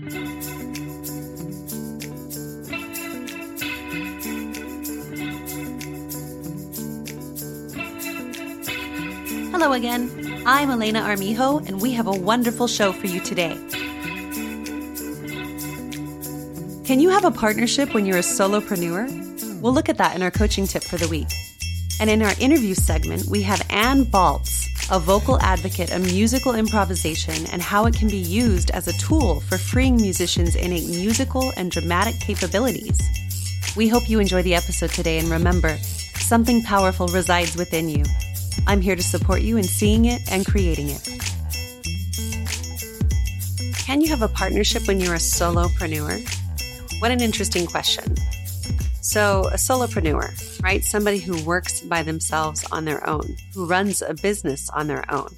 Hello again. I'm Elena Armijo, and we have a wonderful show for you today. Can you have a partnership when you're a solopreneur? We'll look at that in our coaching tip for the week. And in our interview segment, we have Ann Baltz, a vocal advocate of musical improvisation and how it can be used as a tool for freeing musicians' innate musical and dramatic capabilities. We hope you enjoy the episode today and remember, something powerful resides within you. I'm here to support you in seeing it and creating it. Can you have a partnership when you're a solopreneur? What an interesting question. So, a solopreneur, right? Somebody who works by themselves on their own, who runs a business on their own.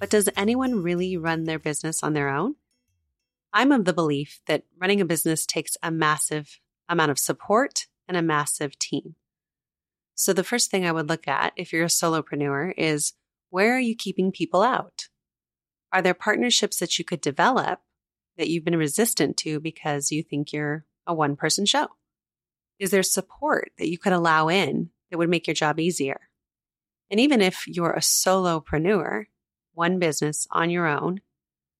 But does anyone really run their business on their own? I'm of the belief that running a business takes a massive amount of support and a massive team. So, the first thing I would look at if you're a solopreneur is where are you keeping people out? Are there partnerships that you could develop that you've been resistant to because you think you're a one person show? Is there support that you could allow in that would make your job easier? And even if you're a solopreneur, one business on your own,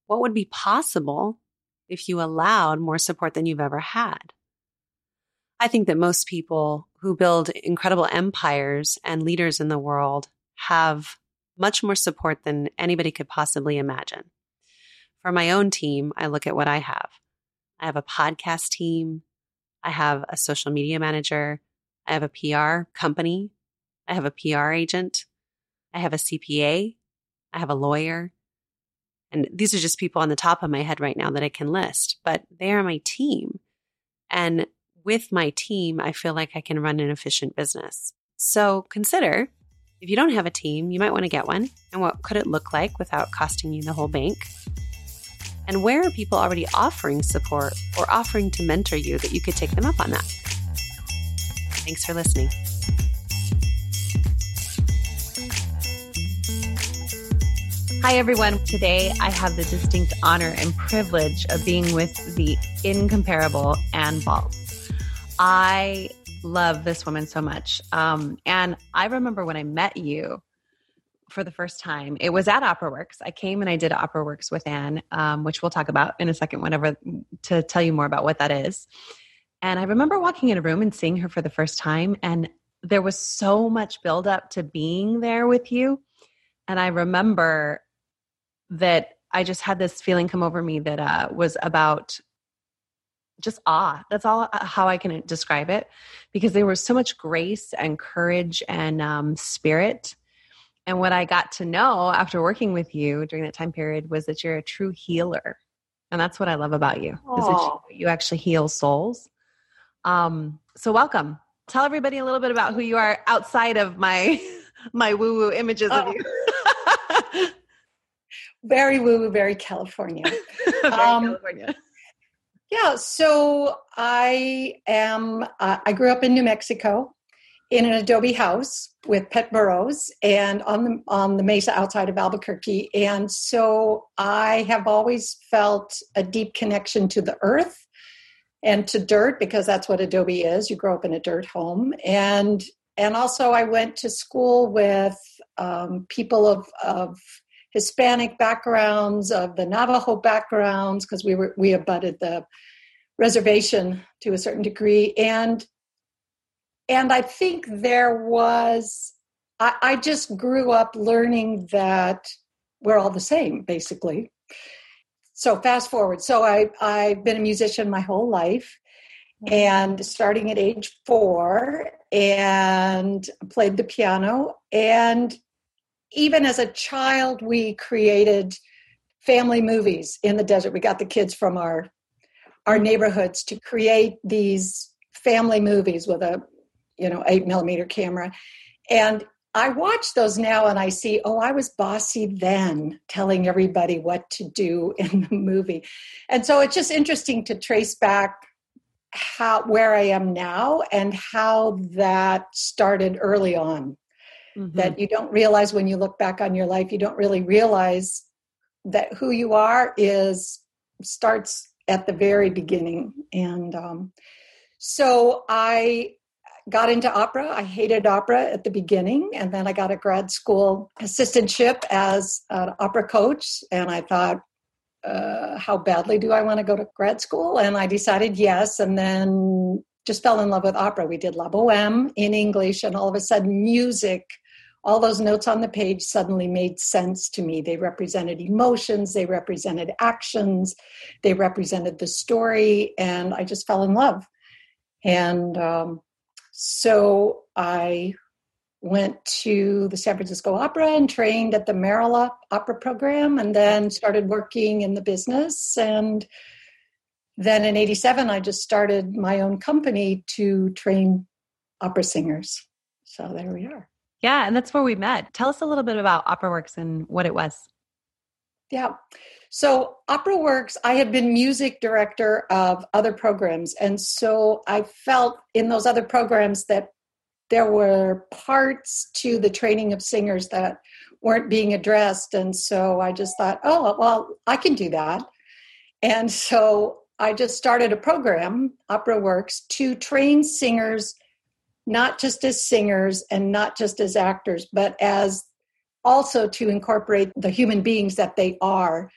what would be possible if you allowed more support than you've ever had? I think that most people who build incredible empires and leaders in the world have much more support than anybody could possibly imagine. For my own team, I look at what I have. I have a podcast team. I have a social media manager. I have a PR company. I have a PR agent. I have a CPA. I have a lawyer. And these are just people on the top of my head right now that I can list, but they are my team. And with my team, I feel like I can run an efficient business. So consider if you don't have a team, you might want to get one. And what could it look like without costing you the whole bank? And where are people already offering support or offering to mentor you that you could take them up on that? Thanks for listening. Hi, everyone. Today I have the distinct honor and privilege of being with the incomparable Ann Baltz. I love this woman so much. Um, and I remember when I met you for the first time, it was at Opera Works. I came and I did Opera Works with Ann, um, which we'll talk about in a second, whenever to tell you more about what that is. And I remember walking in a room and seeing her for the first time, and there was so much buildup to being there with you. And I remember that I just had this feeling come over me that uh, was about just awe. That's all uh, how I can describe it because there was so much grace and courage and um, spirit. And what I got to know after working with you during that time period was that you're a true healer. And that's what I love about you. Is you, actually heal souls. Um, so welcome. Tell everybody a little bit about who you are outside of my my woo woo images oh. of you. very woo woo, very California. very um, California. Yeah, so I am, uh, I grew up in New Mexico in an adobe house with pet burros and on the on the mesa outside of Albuquerque. And so I have always felt a deep connection to the earth and to dirt because that's what adobe is. You grow up in a dirt home. And and also I went to school with um, people of of Hispanic backgrounds, of the Navajo backgrounds, because we were we abutted the reservation to a certain degree, and and I think there was I, I just grew up learning that we're all the same, basically. So fast forward. So I I've been a musician my whole life mm-hmm. and starting at age four and played the piano and even as a child, we created family movies in the desert. We got the kids from our our mm-hmm. neighborhoods to create these family movies with a you know eight millimeter camera, and I watch those now and I see, oh, I was bossy then, telling everybody what to do in the movie, and so it's just interesting to trace back how where I am now and how that started early on mm-hmm. that you don't realize when you look back on your life, you don't really realize that who you are is starts at the very beginning. And um, so I got into opera. I hated opera at the beginning, and then I got a grad school assistantship as an opera coach. And I thought, uh, how badly do I want to go to grad school? And I decided yes, and then just fell in love with opera. We did La Boheme in English, and all of a sudden, music all those notes on the page suddenly made sense to me. They represented emotions, they represented actions, they represented the story, and I just fell in love. And um, so I went to the San Francisco Opera and trained at the Merola Opera Program, and then started working in the business. And then in 87, I just started my own company to train opera singers. So there we are. Yeah, and that's where we met. Tell us a little bit about OperaWorks and what it was. Yeah. So, Opera Works, I had been music director of other programs. And so I felt in those other programs that there were parts to the training of singers that weren't being addressed. And so I just thought, oh, well, I can do that. And so I just started a program, Opera Works, to train singers not just as singers and not just as actors, but as also to incorporate the human beings that they are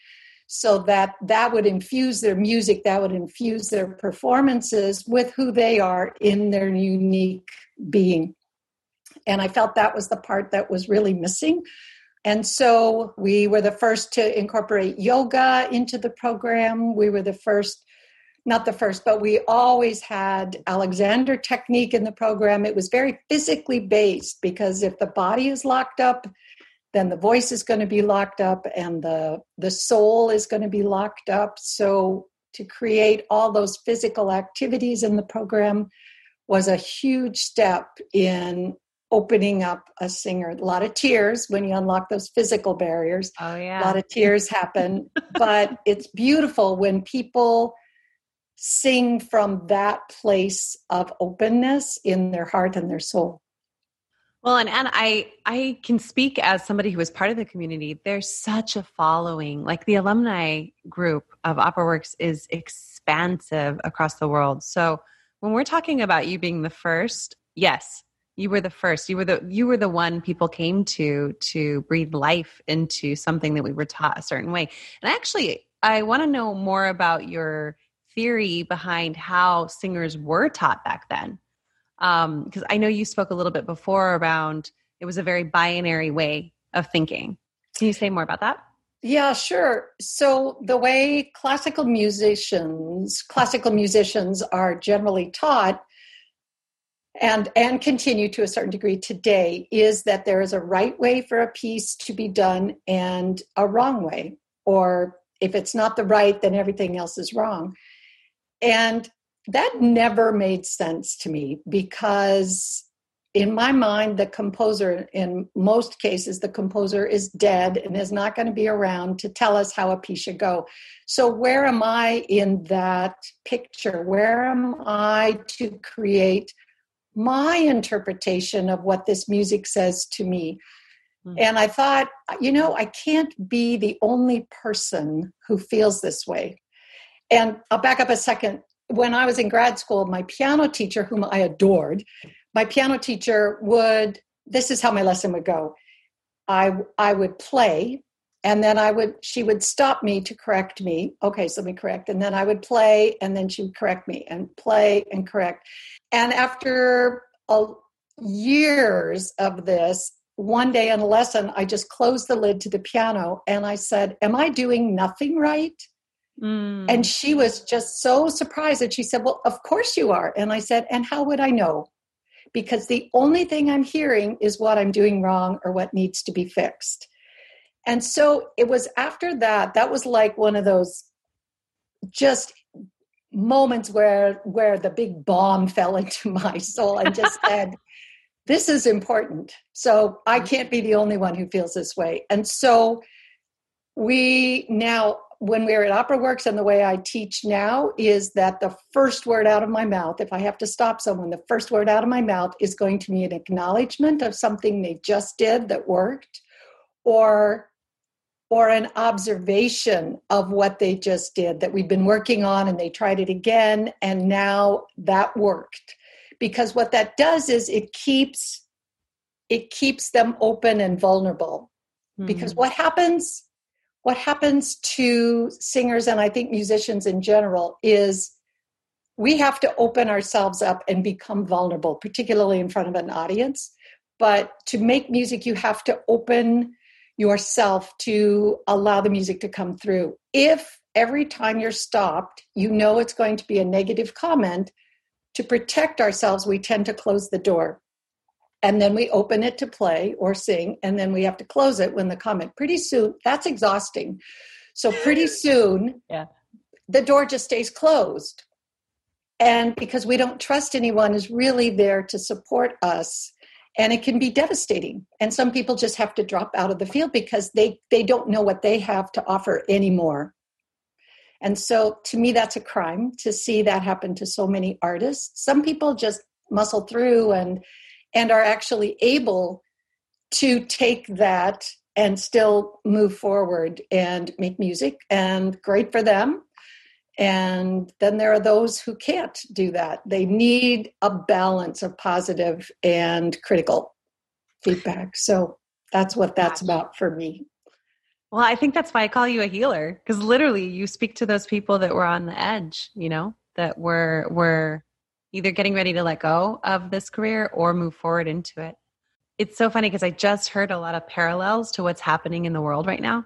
so that that would infuse their music that would infuse their performances with who they are in their unique being. And i felt that was the part that was really missing. And so we were the first to incorporate yoga into the program. We were the first not the first, but we always had Alexander technique in the program. It was very physically based because if the body is locked up, then the voice is going to be locked up and the the soul is going to be locked up. So to create all those physical activities in the program was a huge step in opening up a singer. A lot of tears when you unlock those physical barriers. Oh yeah. A lot of tears happen, but it's beautiful when people sing from that place of openness in their heart and their soul. Well, and, and I I can speak as somebody who was part of the community. There's such a following. Like the alumni group of Opera Works is expansive across the world. So when we're talking about you being the first, yes, you were the first. You were the you were the one people came to to breathe life into something that we were taught a certain way. And actually, I want to know more about your theory behind how singers were taught back then. Because um, I know you spoke a little bit before around it was a very binary way of thinking. Can you say more about that? Yeah, sure. So the way classical musicians, classical musicians are generally taught and and continue to a certain degree today is that there is a right way for a piece to be done and a wrong way or if it's not the right then everything else is wrong and that never made sense to me because in my mind the composer in most cases the composer is dead and is not going to be around to tell us how a piece should go so where am i in that picture where am i to create my interpretation of what this music says to me mm-hmm. and i thought you know i can't be the only person who feels this way and I'll back up a second. When I was in grad school, my piano teacher, whom I adored, my piano teacher would, this is how my lesson would go. I, I would play and then I would, she would stop me to correct me. Okay, so let me correct. And then I would play and then she would correct me and play and correct. And after a, years of this, one day in a lesson, I just closed the lid to the piano and I said, Am I doing nothing right? Mm. And she was just so surprised that she said, Well, of course you are. And I said, And how would I know? Because the only thing I'm hearing is what I'm doing wrong or what needs to be fixed. And so it was after that, that was like one of those just moments where where the big bomb fell into my soul and just said this is important so i can't be the only one who feels this way and so we now when we are at Opera Works and the way I teach now is that the first word out of my mouth, if I have to stop someone, the first word out of my mouth is going to be an acknowledgement of something they just did that worked, or or an observation of what they just did that we've been working on and they tried it again and now that worked because what that does is it keeps it keeps them open and vulnerable mm-hmm. because what happens what happens to singers and i think musicians in general is we have to open ourselves up and become vulnerable particularly in front of an audience but to make music you have to open yourself to allow the music to come through if every time you're stopped you know it's going to be a negative comment to protect ourselves, we tend to close the door. And then we open it to play or sing, and then we have to close it when the comment. Pretty soon, that's exhausting. So, pretty soon, yeah. the door just stays closed. And because we don't trust anyone is really there to support us, and it can be devastating. And some people just have to drop out of the field because they, they don't know what they have to offer anymore. And so to me, that's a crime to see that happen to so many artists. Some people just muscle through and and are actually able to take that and still move forward and make music and great for them. And then there are those who can't do that. They need a balance of positive and critical feedback. So that's what that's about for me. Well, I think that's why I call you a healer because literally you speak to those people that were on the edge, you know, that were were either getting ready to let go of this career or move forward into it. It's so funny because I just heard a lot of parallels to what's happening in the world right now.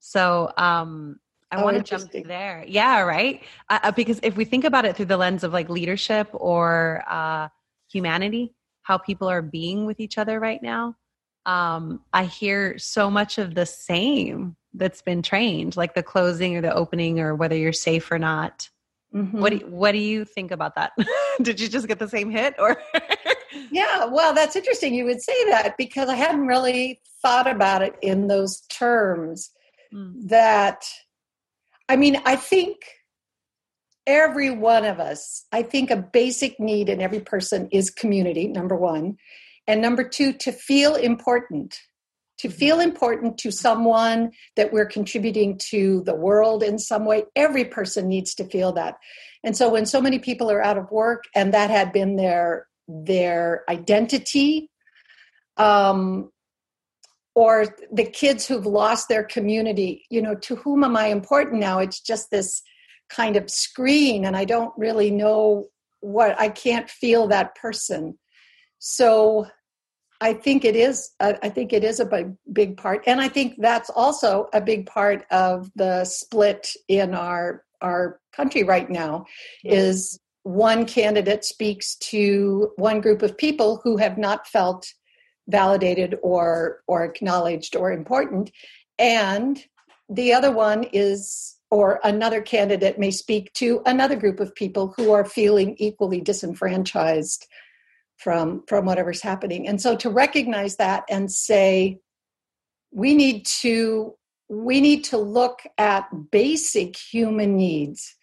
So, um I oh, want to jump there. Yeah, right? Uh, uh, because if we think about it through the lens of like leadership or uh humanity, how people are being with each other right now, um, I hear so much of the same that's been trained, like the closing or the opening or whether you're safe or not. Mm-hmm. What do, what do you think about that? Did you just get the same hit or? yeah, well, that's interesting. You would say that because I hadn't really thought about it in those terms. Mm. That, I mean, I think every one of us, I think a basic need in every person is community, number one. And number two, to feel important, to feel important to someone that we're contributing to the world in some way. Every person needs to feel that. And so when so many people are out of work and that had been their their identity, um, or the kids who've lost their community, you know, to whom am I important now? It's just this kind of screen, and I don't really know what I can't feel that person. So I think it is. Uh, I think it is a big, part, and I think that's also a big part of the split in our our country right now. Is one candidate speaks to one group of people who have not felt validated or or acknowledged or important, and the other one is or another candidate may speak to another group of people who are feeling equally disenfranchised from from whatever's happening. And so to recognize that and say we need to we need to look at basic human needs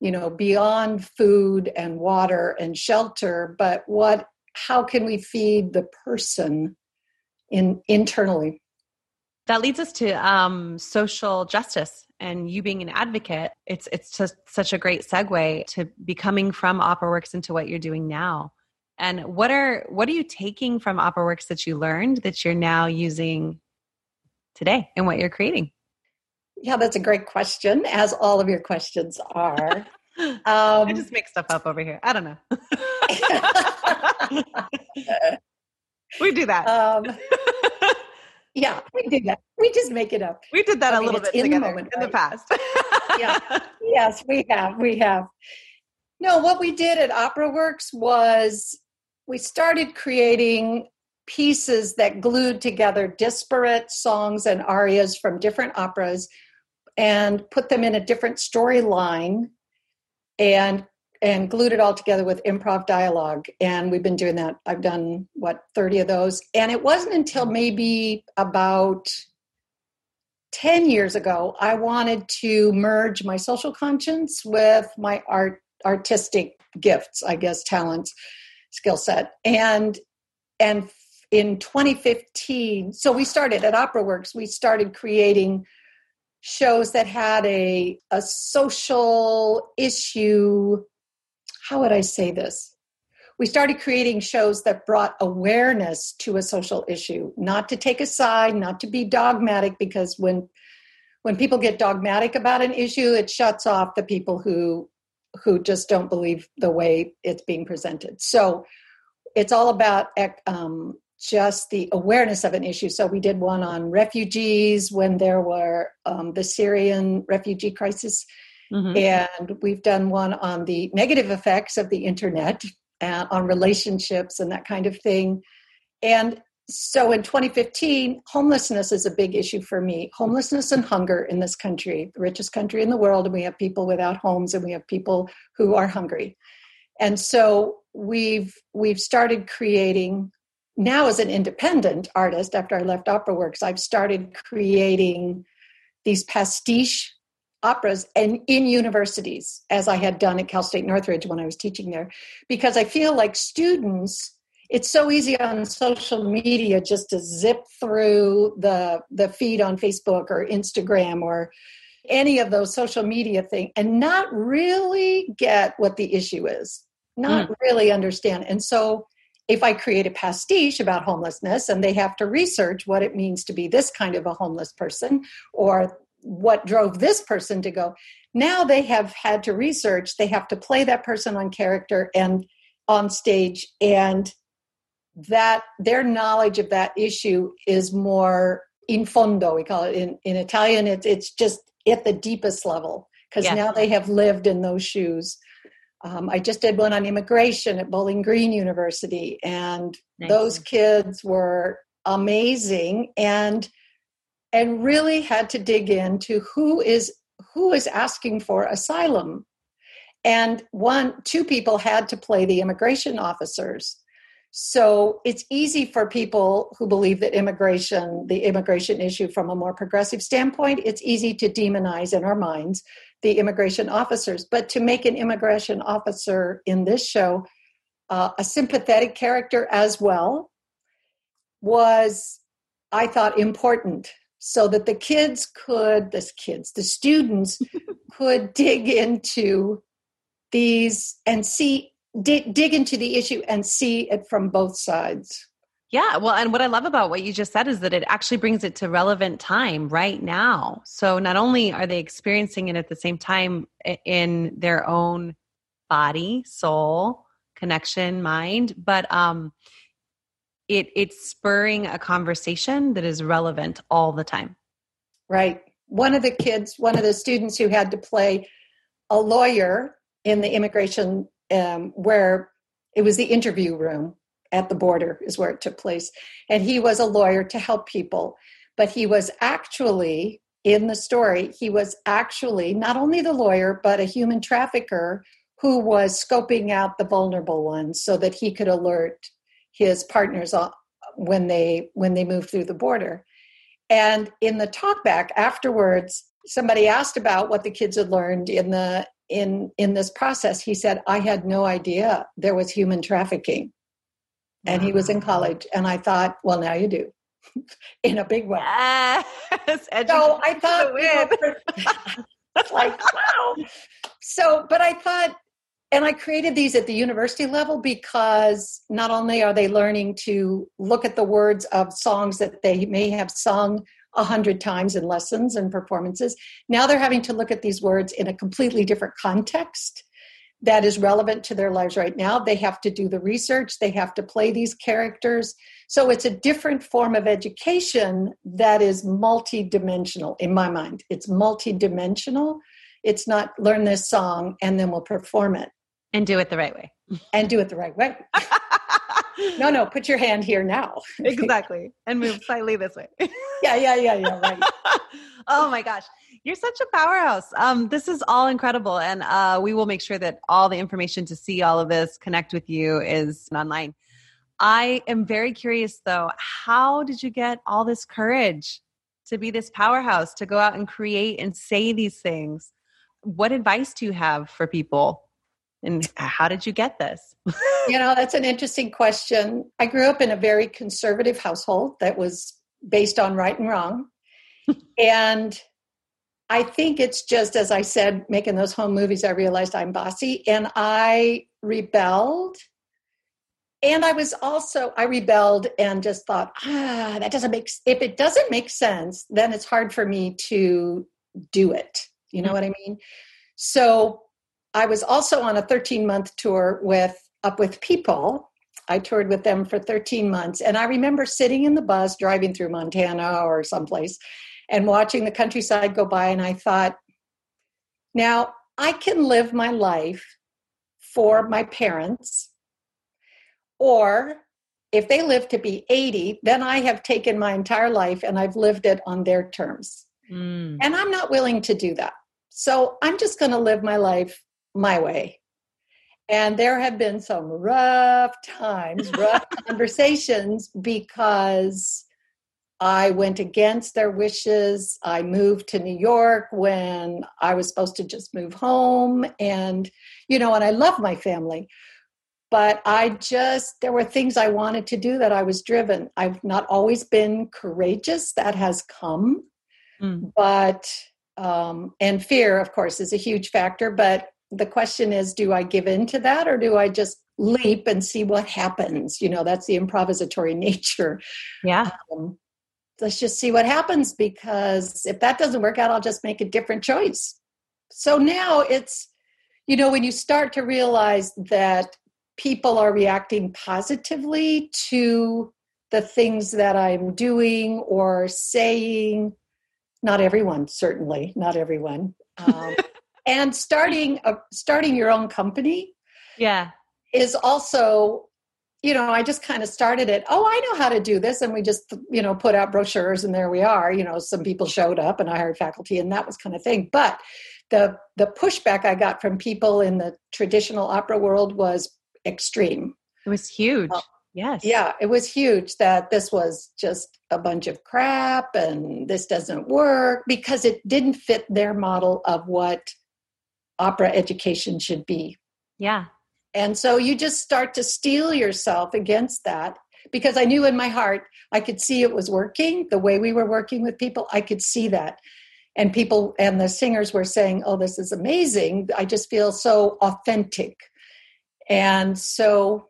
you know beyond food and water and shelter but what how can we feed the person in internally? That leads us to um, social justice and you being an advocate. It's it's just such a great segue to becoming from opera works into what you're doing now and what are what are you taking from opera works that you learned that you're now using today and what you're creating? Yeah that's a great question as all of your questions are. Um, i just make stuff up over here. I don't know. We do that. Um, yeah we do that. We just make it up. We did that I a mean, little bit in the moment in right? the past. Yeah. Yes we have we have. No what we did at opera works was we started creating pieces that glued together disparate songs and arias from different operas and put them in a different storyline and and glued it all together with improv dialogue. And we've been doing that. I've done what 30 of those. And it wasn't until maybe about 10 years ago i wanted to merge my social conscience with my art artistic gifts i guess talents skill set and and in 2015, so we started at Opera Works, we started creating shows that had a, a social issue. How would I say this? We started creating shows that brought awareness to a social issue, not to take a side, not to be dogmatic, because when when people get dogmatic about an issue, it shuts off the people who who just don't believe the way it's being presented. So it's all about um, just the awareness of an issue. So we did one on refugees when there were um, the Syrian refugee crisis, mm-hmm. and we've done one on the negative effects of the internet, uh, on relationships and that kind of thing. And so in 2015, homelessness is a big issue for me. Homelessness and hunger in this country, the richest country in the world, and we have people without homes and we have people who are hungry. And so we've we've started creating now as an independent artist after i left opera works i've started creating these pastiche operas and in universities as i had done at cal state northridge when i was teaching there because i feel like students it's so easy on social media just to zip through the the feed on facebook or instagram or any of those social media thing and not really get what the issue is not mm. really understand and so if I create a pastiche about homelessness and they have to research what it means to be this kind of a homeless person or what drove this person to go, now they have had to research, they have to play that person on character and on stage, and that their knowledge of that issue is more in fondo, we call it in, in Italian, it's, it's just at the deepest level because yeah. now they have lived in those shoes um, I just did one on immigration at Bowling Green University, and nice. those kids were amazing and and really had to dig into who is who is asking for asylum. And one, two people had to play the immigration officers. So it's easy for people who believe that immigration, the immigration issue from a more progressive standpoint, it's easy to demonize in our minds the immigration officers. But to make an immigration officer in this show uh, a sympathetic character as well was, I thought, important so that the kids could, the kids, the students could dig into these and see, dig, dig into the issue and see it from both sides. Yeah, well, and what I love about what you just said is that it actually brings it to relevant time right now. So not only are they experiencing it at the same time in their own body, soul, connection, mind, but um it it's spurring a conversation that is relevant all the time. Right. One of the kids, one of the students who had to play a lawyer in the immigration um, where it was the interview room at the border is where it took place. And he was a lawyer to help people but he was actually in the story he was actually not only the lawyer but a human trafficker who was scoping out the vulnerable ones so that he could alert his partners when they when they moved through the border. And in the talkback afterwards somebody asked about what the kids had learned in the in in this process he said i had no idea there was human trafficking. And he was in college and i thought well now you do. In a big way. Yes, so i thought it's like wow. So but i thought and i created these at the university level because not only are they learning to look at the words of songs that they may have sung a hundred times in lessons and performances now they're having to look at these words in a completely different context that is relevant to their lives right now. They have to do the research, they have to play these characters. So it's a different form of education that is multidimensional in my mind. It's multidimensional. It's not learn this song and then we'll perform it. And do it the right way. And do it the right way. no, no, put your hand here now. exactly. And move slightly this way. yeah, yeah, yeah, yeah, right. oh my gosh. You're such a powerhouse. Um, this is all incredible. And uh, we will make sure that all the information to see all of this, connect with you, is online. I am very curious though, how did you get all this courage to be this powerhouse, to go out and create and say these things? What advice do you have for people? And how did you get this? you know, that's an interesting question. I grew up in a very conservative household that was based on right and wrong. and I think it's just as I said, making those home movies, I realized I'm bossy and I rebelled. And I was also, I rebelled and just thought, ah, that doesn't make, if it doesn't make sense, then it's hard for me to do it. You know mm-hmm. what I mean? So I was also on a 13 month tour with Up with People. I toured with them for 13 months. And I remember sitting in the bus driving through Montana or someplace and watching the countryside go by. And I thought, now I can live my life for my parents, or if they live to be 80, then I have taken my entire life and I've lived it on their terms. Mm. And I'm not willing to do that. So I'm just going to live my life my way. And there have been some rough times, rough conversations because I went against their wishes. I moved to New York when I was supposed to just move home. And, you know, and I love my family. But I just, there were things I wanted to do that I was driven. I've not always been courageous, that has come. Mm. But, um, and fear, of course, is a huge factor. But the question is do I give in to that or do I just leap and see what happens? You know, that's the improvisatory nature. Yeah. Um, let's just see what happens because if that doesn't work out, I'll just make a different choice. So now it's, you know, when you start to realize that people are reacting positively to the things that I'm doing or saying, not everyone, certainly, not everyone. Um, and starting a, starting your own company yeah. is also you know i just kind of started it oh i know how to do this. And we just you know put out brochures and there we are you know some people showed up and i hired faculty and that was kind of thing. But the the pushback i got from people in the traditional opera world was extreme. It was huge. Uh, yes. yeah it was huge that this was just a bunch of crap and this doesn't work because it didn't fit their model of what opera education should be. Yeah. And so you just start to steel yourself against that because I knew in my heart I could see it was working the way we were working with people. I could see that. And people and the singers were saying, Oh, this is amazing. I just feel so authentic. And so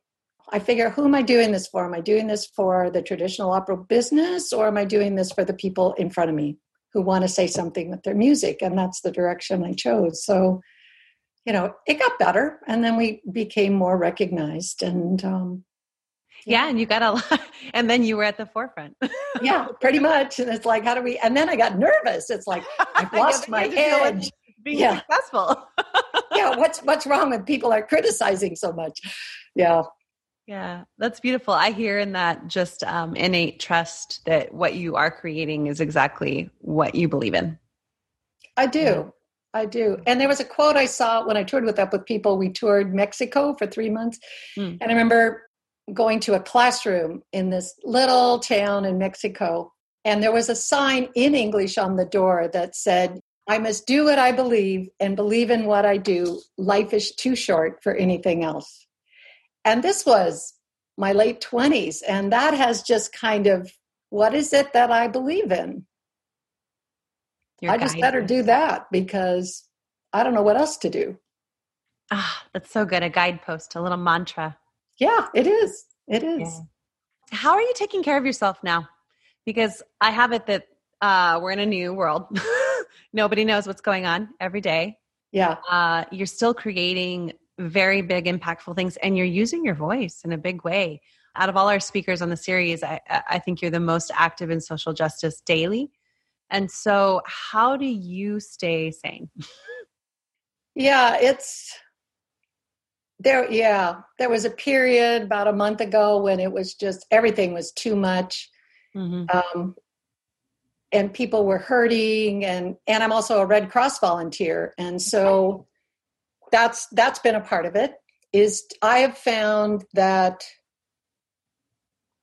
I figure, who am I doing this for? Am I doing this for the traditional opera business or am I doing this for the people in front of me who want to say something with their music? And that's the direction I chose. So you know, it got better and then we became more recognized and um yeah, and you got a lot and then you were at the forefront. yeah, pretty much. And it's like, how do we and then I got nervous. It's like I've lost my edge. Being yeah. successful. yeah, what's what's wrong with people are criticizing so much? Yeah. Yeah, that's beautiful. I hear in that just um, innate trust that what you are creating is exactly what you believe in. I do. I do. And there was a quote I saw when I toured with Up with People. We toured Mexico for three months. Mm. And I remember going to a classroom in this little town in Mexico. And there was a sign in English on the door that said, I must do what I believe and believe in what I do. Life is too short for anything else. And this was my late 20s. And that has just kind of, what is it that I believe in? Your I just better do that because I don't know what else to do. Ah, that's so good. A guidepost, a little mantra. Yeah, it is. It is. Yeah. How are you taking care of yourself now? Because I have it that uh, we're in a new world. Nobody knows what's going on every day. Yeah. Uh, you're still creating very big, impactful things, and you're using your voice in a big way. Out of all our speakers on the series, I, I think you're the most active in social justice daily. And so, how do you stay sane? Yeah, it's there. Yeah, there was a period about a month ago when it was just everything was too much. Mm-hmm. Um, and people were hurting and and i'm also a red cross volunteer and so that's that's been a part of it is i have found that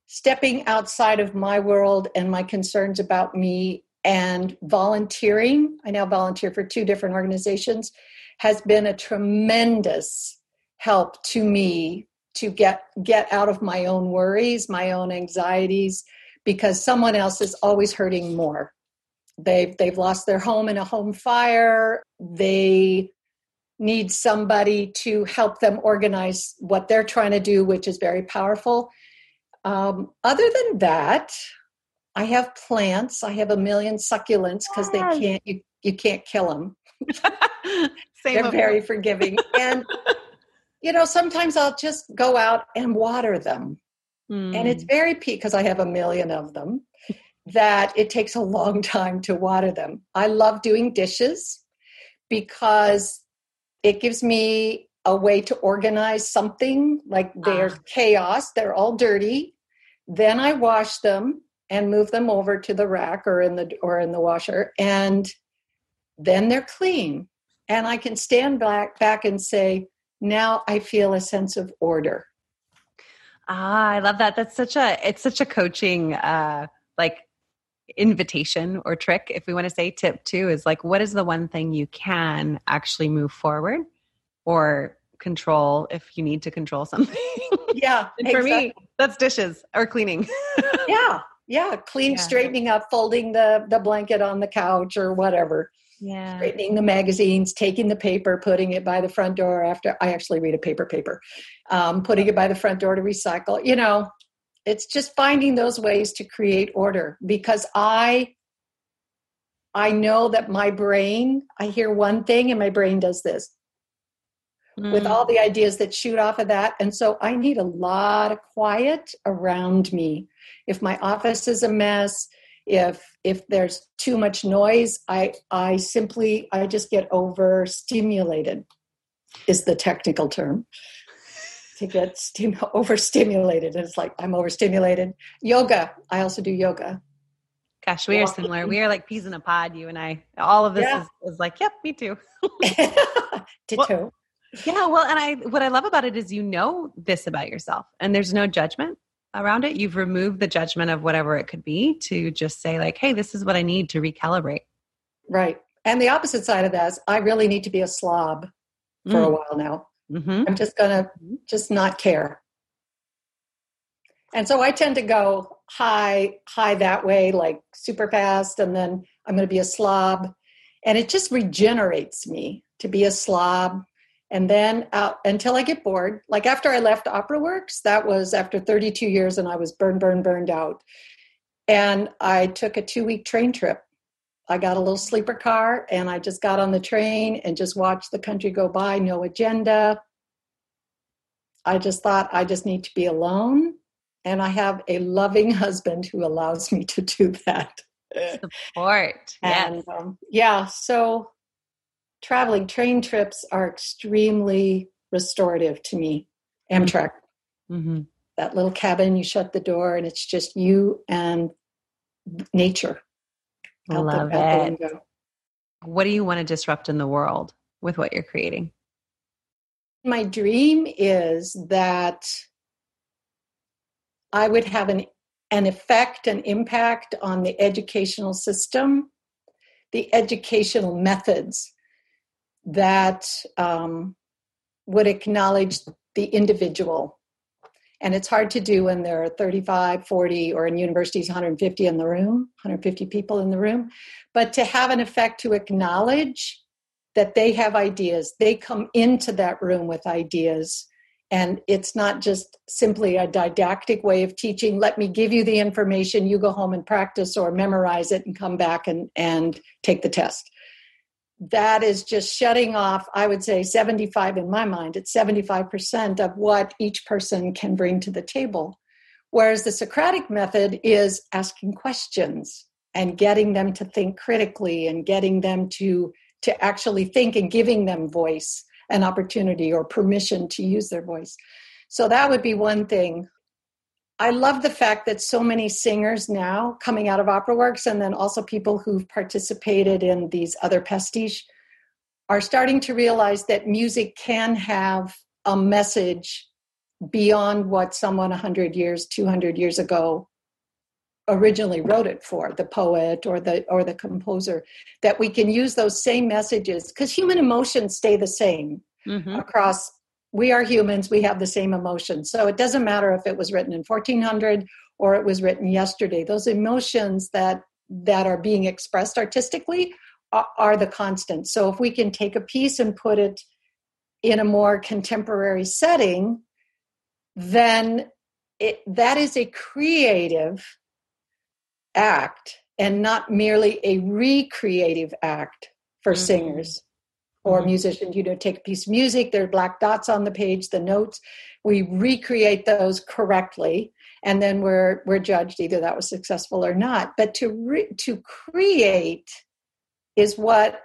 stepping outside of my world and my concerns about me and volunteering i now volunteer for two different organizations has been a tremendous help to me to get get out of my own worries, my own anxieties because someone else is always hurting more. They've they've lost their home in a home fire. They need somebody to help them organize what they're trying to do, which is very powerful. Um, other than that, I have plants. I have a million succulents because they can't you, you can't kill them. They're very forgiving. And you know, sometimes I'll just go out and water them. Mm. And it's hmm. very peak because I have a million of them that it takes a long time to water them. I love doing dishes because it gives me a way to organize something like there's ah. chaos, they're all dirty. Then I wash them and move them over to the rack or in the or in the washer and then they're clean. And I can stand back back and say, now I feel a sense of order. Ah, I love that. That's such a it's such a coaching uh like invitation or trick if we want to say tip two is like what is the one thing you can actually move forward or control if you need to control something. Yeah. and for exactly. me, that's dishes or cleaning. yeah. Yeah. Clean, yeah. straightening up, folding the the blanket on the couch or whatever yeah. straightening the magazines, taking the paper, putting it by the front door after I actually read a paper paper, um, putting it by the front door to recycle. You know, it's just finding those ways to create order because I I know that my brain, I hear one thing and my brain does this. Mm. With all the ideas that shoot off of that. And so I need a lot of quiet around me. If my office is a mess, if if there's too much noise i i simply i just get overstimulated is the technical term. To get stim- overstimulated. And it's like i'm overstimulated. Yoga. I also do yoga. Gosh we are similar. We are like peas in a pod you and i. All of this yeah. is, is, like yep me too. Ditto. well, yeah well and i what i love about it is you know this about yourself and there's no judgment around it. You've removed the judgment of whatever it could be to just say, like, hey, this is what I need to recalibrate. Right. And the opposite side of that is I really need to be a slob for mm. a while now. Mm-hmm. I'm just going to just not care. And so I tend to go high, high that way, like super fast, and then I'm going to be a slob. And it just regenerates me to be a slob and then out until I get bored. Like after I left Opera Works, that was after 32 years, and I was burned, burned, burned out. And I took a two week train trip. I got a little sleeper car and I just got on the train and just watched the country go by, no agenda. I just thought I just need to be alone. And I have a loving husband who allows me to do that. Support. And yes. um, yeah, so traveling train trips are extremely restorative to me. Amtrak. Mm-hmm. That little cabin, you shut the door, and it's just you and nature. I love the, it. What do you want to disrupt in the world with what you're creating? My dream is that I would have an, an effect, an impact on the educational system, the educational methods that um, would acknowledge the individual. And it's hard to do when there are 35, 40, or in universities, 150 in the room, 150 people in the room. But to have an effect to acknowledge that they have ideas, they come into that room with ideas. And it's not just simply a didactic way of teaching. Let me give you the information, you go home and practice or memorize it and come back and, and take the test that is just shutting off, I would say 75 in my mind, it's 75% of what each person can bring to the table. Whereas the Socratic method is asking questions and getting them to think critically and getting them to, to actually think and giving them voice and opportunity or permission to use their voice. So that would be one thing I love the fact that so many singers now coming out of Opera Works and then also people who've participated in these other pastiche are starting to realize that music can have a message beyond what someone 100 years 200 years ago originally wrote it for the poet or the or the composer that we can use those same messages because human emotions stay the same mm-hmm. across we are humans, we have the same emotions. So it doesn't matter if it was written in 1400 or it was written yesterday. Those emotions that that are being expressed artistically are, are the constant. So if we can take a piece and put it in a more contemporary setting, then it, that is a creative act and not merely a recreative act for mm-hmm. singers or mm-hmm. musicians. You know, take a piece of music, there are black dots on the page, the notes. We recreate those correctly, and then we're we're judged either that was successful or not. But to re- to create is what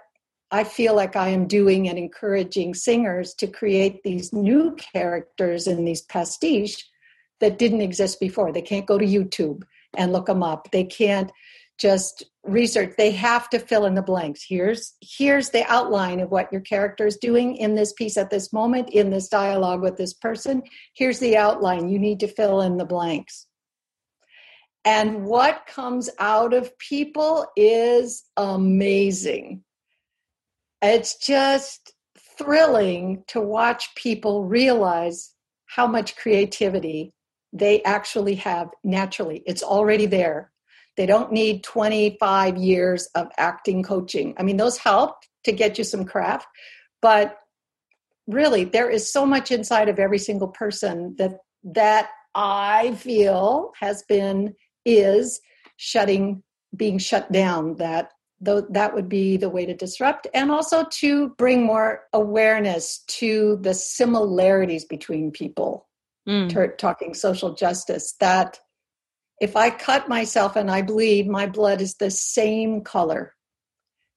I feel like I am doing and encouraging singers to create these new characters in these pastiche that didn't exist before. They can't go to YouTube and look them up. They can't just research they have to fill in the blanks. Here's here's the outline of what your character is doing in this piece at this moment in this dialogue with this person. Here's the outline. You need to fill in the blanks. And what comes out of people is amazing. It's just thrilling to watch people realize how much creativity they actually have naturally. It's already there they don't need 25 years of acting coaching. I mean, those help to get you some craft, but really there is so much inside of every single person that that I feel has been is shutting being shut down that though that would be the way to disrupt and also to bring more awareness to the similarities between people mm. talking social justice that if I cut myself and I bleed, my blood is the same color.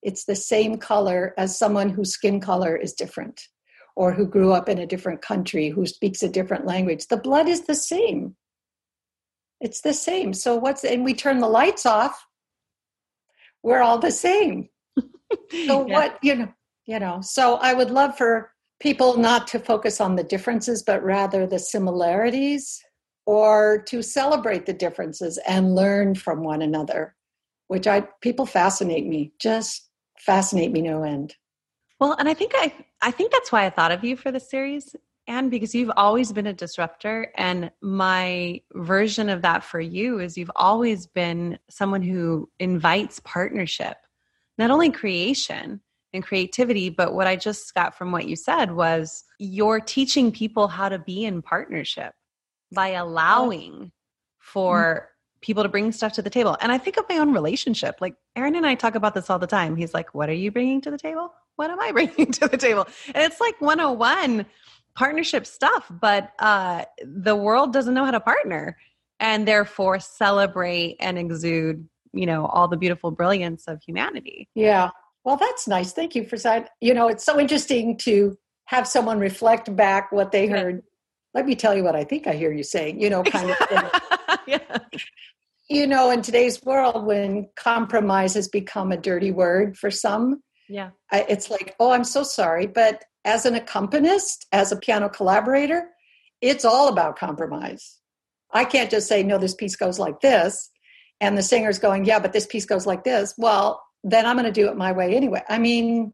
It's the same color as someone whose skin color is different or who grew up in a different country, who speaks a different language. The blood is the same. It's the same. So what's and we turn the lights off, we're all the same. So yeah. what, you know, you know. So I would love for people not to focus on the differences but rather the similarities or to celebrate the differences and learn from one another which i people fascinate me just fascinate me no end. Well and i think i i think that's why i thought of you for the series Anne, because you've always been a disruptor and my version of that for you is you've always been someone who invites partnership not only creation and creativity but what i just got from what you said was you're teaching people how to be in partnership by allowing for mm-hmm. people to bring stuff to the table. And I think of my own relationship. Like Aaron and I talk about this all the time. He's like, What are you bringing to the table? What am I bringing to the table? And it's like 101 partnership stuff, but uh, the world doesn't know how to partner and therefore celebrate and exude, you know, all the beautiful brilliance of humanity. Yeah. Well, that's nice. Thank you for that. You know, it's so interesting to have someone reflect back what they heard let me tell you what I think I hear you saying, you know, kind of yeah. You know, in today's world, when compromise has become a dirty word for some, yeah, I, it's like, oh, I'm so sorry. But as an accompanist, as a piano collaborator, it's all about compromise. I can't just say, no, this piece goes like this. And the singer's going, yeah, but this piece goes like this. Well, then I'm going to do it my way anyway. I mean,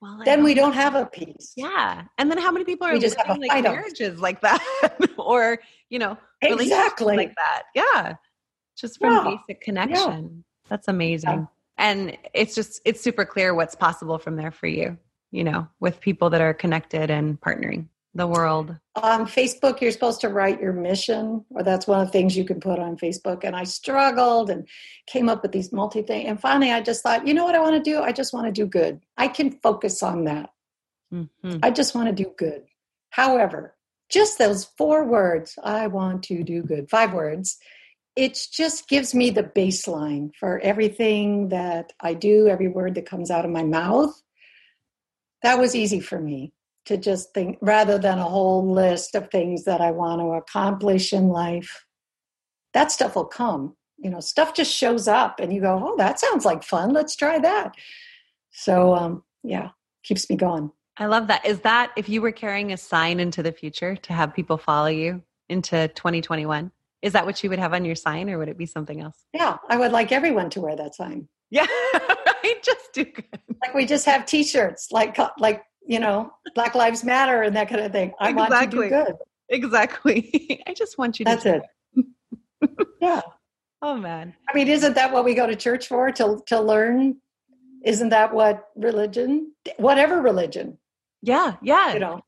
well, then we don't have a piece. Yeah. And then how many people are we just have like marriages like that? or, you know, exactly like that. Yeah. Just from yeah. basic connection. Yeah. That's amazing. Yeah. And it's just it's super clear what's possible from there for you, you know, with people that are connected and partnering the world? On Facebook, you're supposed to write your mission, or that's one of the things you can put on Facebook. And I struggled and came up with these multi things. And finally, I just thought, you know what I want to do? I just want to do good. I can focus on that. Mm-hmm. I just want to do good. However, just those four words, I want to do good, five words, it just gives me the baseline for everything that I do, every word that comes out of my mouth. That was easy for me to just think rather than a whole list of things that I want to accomplish in life. That stuff will come. You know, stuff just shows up and you go, oh, that sounds like fun. Let's try that. So, um, yeah, keeps me going. I love that. Is that if you were carrying a sign into the future to have people follow you into 2021? Is that what you would have on your sign or would it be something else? Yeah, I would like everyone to wear that sign. Yeah, right. Just do good. Like we just have t-shirts like like you know, Black Lives Matter and that kind of thing. I exactly. want to do good. Exactly. I just want you to. That's it. it. yeah. Oh man. I mean, isn't that what we go to church for? To to learn? Isn't that what religion? Whatever religion. Yeah, yeah. You know.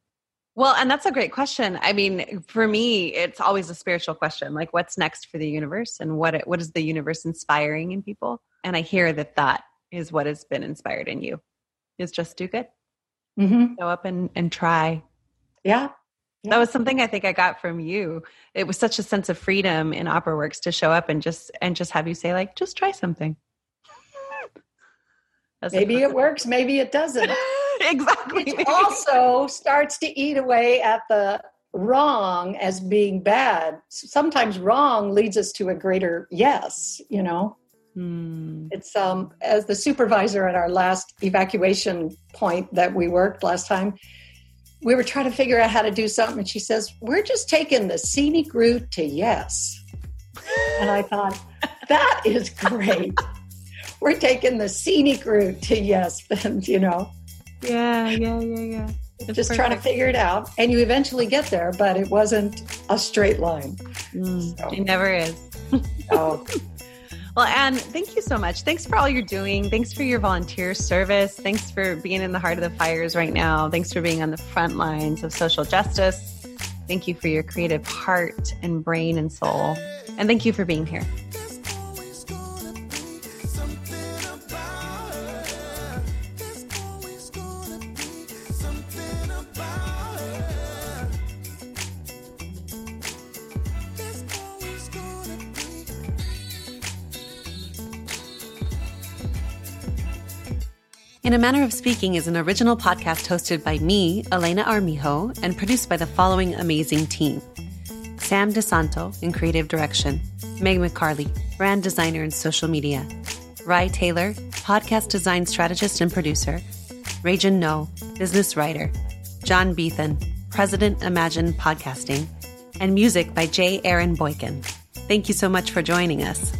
Well, and that's a great question. I mean, for me, it's always a spiritual question, like what's next for the universe and what what is the universe inspiring in people? And I hear that that is what has been inspired in you. Is just do good. Mm-hmm. Go up and and try. Yeah. Yeah. That was something I think I got from you. It was such a sense of freedom in Opera Works to show up and just and just have you say like, just try something. maybe it works, maybe it doesn't. exactly. It also starts to eat away at the wrong as being bad. Sometimes wrong leads us to a greater yes, you know. Hmm. It's um as the supervisor at our last evacuation point that we worked last time, we were trying to figure out how to do something. And she says, We're just taking the scenic route to yes. And I thought, That is great. we're taking the scenic route to yes. And, you know, yeah, yeah, yeah, yeah. It's just perfect. trying to figure it out. And you eventually get there, but it wasn't a straight line. Mm, so. It never is. oh. Well, Anne, thank you so much. Thanks for all you're doing. Thanks for your volunteer service. Thanks for being in the heart of the fires right now. Thanks for being on the front lines of social justice. Thank you for your creative heart and brain and soul. And thank you for being here. In a Manner of Speaking is an original podcast hosted by me, Elena Armijo, and produced by the following amazing team Sam DeSanto in creative direction, Meg McCarley, brand designer and social media, Rye Taylor, podcast design strategist and producer, Rajan No, business writer, John Beethan, president Imagine Podcasting, and music by J. Aaron Boykin. Thank you so much for joining us.